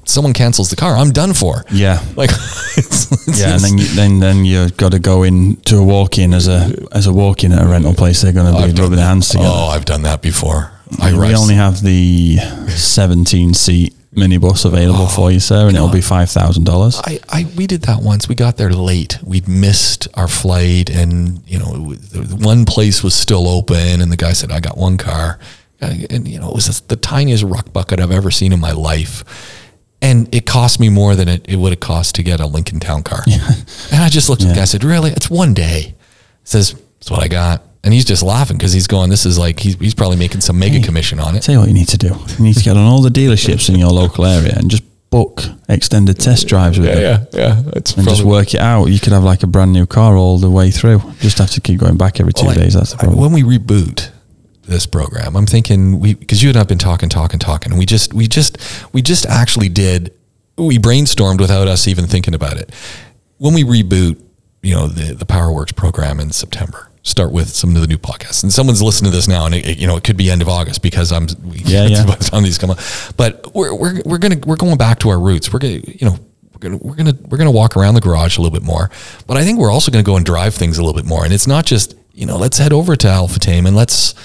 someone cancels the car, I'm done for. Yeah. Like, it's, it's- Yeah, and then you, then then you've got to go in to a walk-in as a as a walk-in at a rental place. They're going to be rubbing their hands together. Oh, I've done that before. I we arrived- only have the 17 seat minibus available for you, sir, and oh, it'll be five thousand dollars. I, I we did that once. We got there late. We'd missed our flight, and you know, one place was still open, and the guy said, "I got one car," uh, and you know, it was the tiniest rock bucket I've ever seen in my life, and it cost me more than it, it would have cost to get a Lincoln Town car. And I just looked at the guy. I said, "Really? It's one day." He says, "That's what I got." And he's just laughing because he's going, "This is like he's, he's probably making some mega commission on it." Tell you what you need to do. You need to get on all the dealerships in your local area and just book extended test drives with them. yeah, yeah. That's And just work it out. You could have like a brand new car all the way through. Just have to keep going back every two Well, days. That's the problem. when we reboot this program, I'm thinking we because you and I've been talking, talking, talking, and we just we just we just actually did we brainstormed without us even thinking about it. When we reboot, you know, the the PowerWorks program in September. Start with some of the new podcasts, and someone's listening to this now, and it, it- you know it could be end of August because I'm Yeah, yeah. by the time these come up. But we're we're we're gonna we're going back to our roots. We're gonna you know we're gonna we're gonna we're gonna walk around the garage a little bit more. But I think we're also gonna go and drive things a little bit more. And it's not just you know let's head over to Al-Futtaim and let's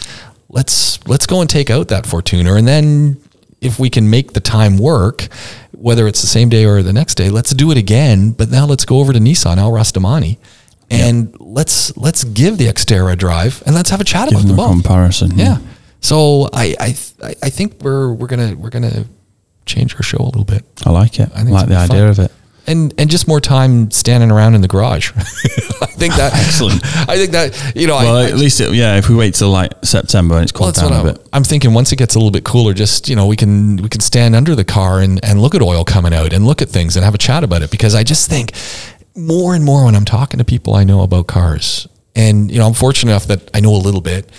let's let's go and take out that Fortuner, and then if we can make the time work, whether it's the same day or the next day, let's do it again. But now let's go over to Nissan Al Rostamani. And let's let's give the Xterra a drive and let's have a chat Give about them the a comparison. Yeah. So I I th- I think we're we're gonna we're gonna change our show a little bit, I like it. I I like the fun. idea of it. and and just more time standing around in the garage. I think that Excellent. I think that you know. Well, I, at least, it, yeah, if we wait till like September and it's well, cooled that's down a I'm, bit. I'm thinking. Once it gets a little bit cooler, just you know, we can we can stand under the car and and look at oil coming out and look at things and have a chat about it because I just think more and more when I'm talking to people I know about cars, and you know, I'm fortunate enough that I know a little bit.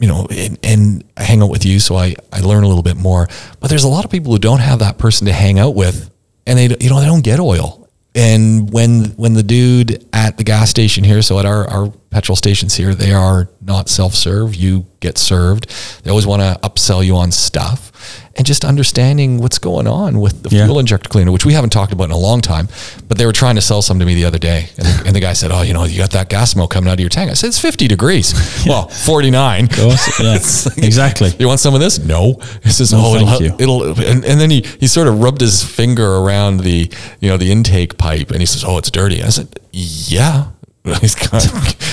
You know, and, and I hang out with you, so I, I learn a little bit more. But there's a lot of people who don't have that person to hang out with, and they you know they don't get oil. And when when the dude at the gas station here, so at our, our petrol stations here, they are not self serve. You get served. They always want to upsell you on stuff. And just understanding what's going on with the Yeah. fuel injector cleaner, which we haven't talked about in a long time, but they were trying to sell some to me the other day. And the, and the guy said, Oh, you know, you got that gas smoke coming out of your tank. I said, It's 50 degrees. Well, 49. Of course, yeah, exactly. You want some of this? No. He says, No, "Oh, thank it'll, you." it'll." And, and then he he sort of rubbed his finger around the you know the intake pipe, and he says, "Oh, it's dirty." I said, "Yeah, He's got,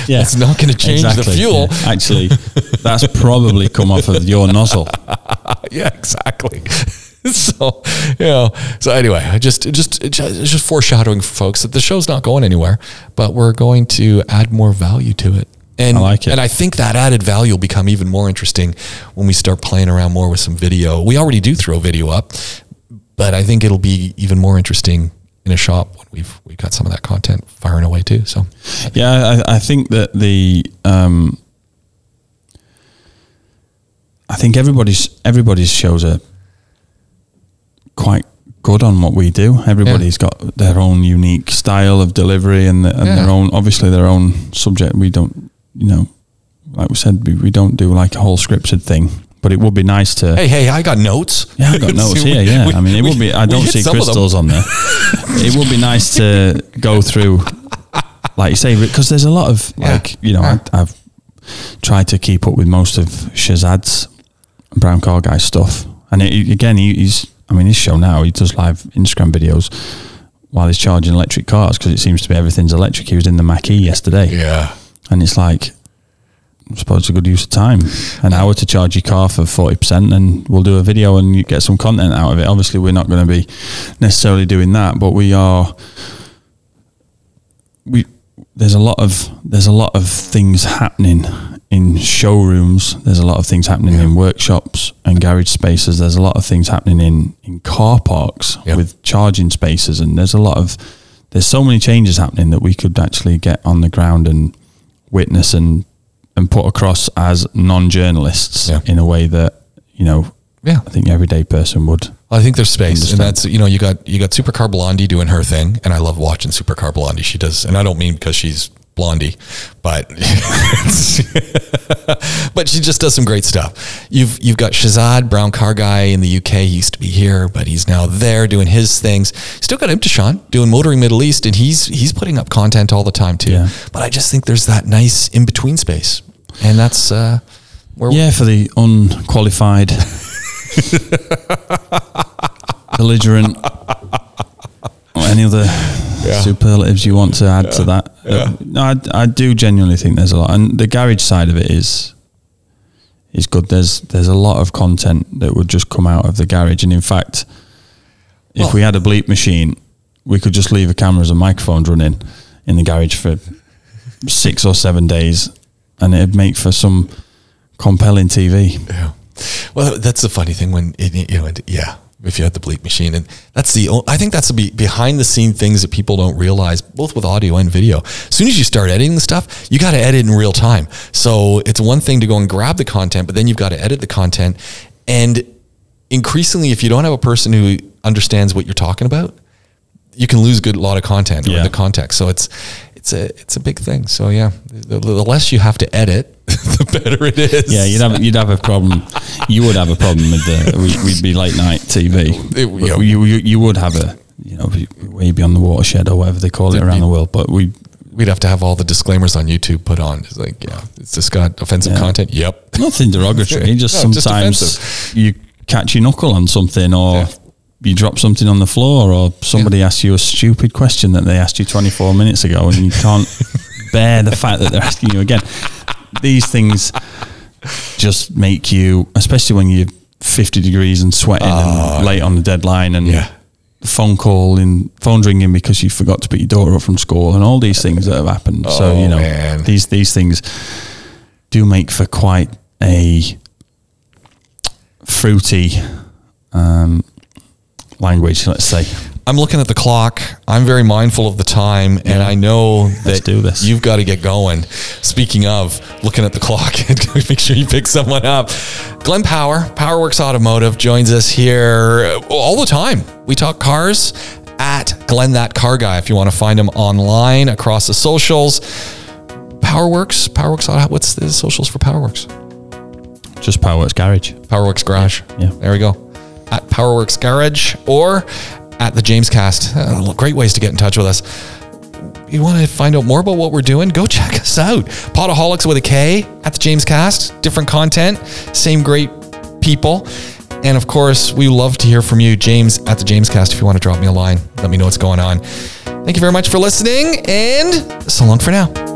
Yeah, it's not going to change the fuel. yeah. Actually, that's probably come off of your nozzle. yeah, exactly. so, you know, so anyway, I just, just, it's just foreshadowing for folks that the show's not going anywhere, but we're going to add more value to it. And, I like it. And I think that added value will become even more interesting when we start playing around more with some video. We already do throw video up, but I think it'll be even more interesting in a shop when we've we've got some of that content firing away too. So Yeah, I, I think that the um, I think everybody's everybody's shows are quite good on what we do. Everybody's got their own unique style of delivery and, the, and Yeah. their own obviously their own subject. We don't, you know, like we said, we, we don't do like a whole scripted thing. But it would be nice to. hey, hey, I got notes. Yeah, I've got notes here. Yeah, we- I mean, it we- would be. I don't see some of them. crystals on there. it would be nice to go through, like you say, because there's a lot of Yeah. like you know, Yeah. I, I've tried to keep up with most of Shazad's Brown Car Guy stuff, and it, again, he, he's. I mean, his show now he does live Instagram videos while he's charging electric cars because it seems to be everything's electric. He was in the Mach-E yesterday, Yeah. and it's like. Suppose it's a good use of time. An hour to charge your car for forty percent, and we'll do a video and you get some content out of it. Obviously, we're not going to be necessarily doing that, but we are. We there's a lot of there's a lot of things happening in showrooms. There's a lot of things happening in workshops and garage spaces. There's a lot of things happening in in car parks Yeah. with charging spaces, and there's a lot of there's so many changes happening that we could actually get on the ground and witness and and put across as non-journalists Yeah. in a way that you know Yeah. I think everyday person would. I think there's space, Understand. and that's you know you got you got Supercar Blondie doing her thing, and I love watching Supercar Blondie. She does, and I don't mean because she's Blondie, but but she just does some great stuff. You've you've got Shazad Brown Car Guy in the UK. He used to be here, but he's now there doing his things. Still got Imthishan doing Motoring Middle East, and he's he's putting up content all the time too. Yeah. But I just think there's that nice in between space, and that's uh, where Yeah, for the unqualified, belligerent, or any other Yeah. superlatives you want to add to that. No, I, I do genuinely think there's a lot, and the garage side of it is is good. There's there's a lot of content that would just come out of the garage, and in fact, if Well- we had a bleep machine, we could just leave the cameras and microphones running in the garage for six or seven days, and it'd make for some compelling TV. Yeah. Well, that's the funny thing when it, you know, it- yeah, if you had the bleep machine, and that's the I think that's the be, behind the scene things that people don't realize, both with audio and video. As soon as you start editing the stuff, you got to edit in real time. So it's one thing to go and grab the content, but then you've got to edit the content, and increasingly, if you don't have a person who understands what you're talking about, you can lose a good lot of content or the context. So it's it's a it's a big thing. So yeah, the, the less you have to edit, the better it is. Yeah, you'd have you'd have a problem. You would have a problem with the we- we'd be late night TV. It- yeah. you, you you would have a you know way beyond the watershed or whatever they call it around the world. But we We'd have to have all the disclaimers on YouTube put on. It's like, yeah, it's just got offensive Yeah. content. Yep. nothing derogatory. Just No, sometimes offensive. you catch your knuckle on something or. Yeah. You drop something on the floor, or somebody asks you a stupid question that they asked you 24 minutes ago, and you can't bear the fact that they're asking you again. These things just make you, especially when you're 50 degrees and sweating and late on the deadline, and Ah. Yeah. phone call and phone's ringing because you forgot to pick your daughter up from school, and all these things that have happened. so Oh, you know, man. these these things do make for quite a fruity um, language, let's say. I'm looking at the clock. I'm very mindful of the time, and I know that you've got to get going. Speaking of looking at the clock, make sure you pick someone up. Glenn Power, PowerWorks Automotive, joins us here all the time. We talk cars at Glenn That Car Guy. If you want to find him online across the socials, PowerWorks, PowerWorks. What's the socials for PowerWorks? Just Powerworks Garage. PowerWorks Garage. Yeah. There we go. At PowerWorks Garage or at the James Cast. Uh, great ways to get in touch with us. You want to find out more about what we're doing? Go check us out. Potaholics with a K at the James Cast. Different content, same great people. And of course, we love to hear from you, James at the James Cast. If you want to drop me a line, let me know what's going on. Thank you very much for listening, and so long for now.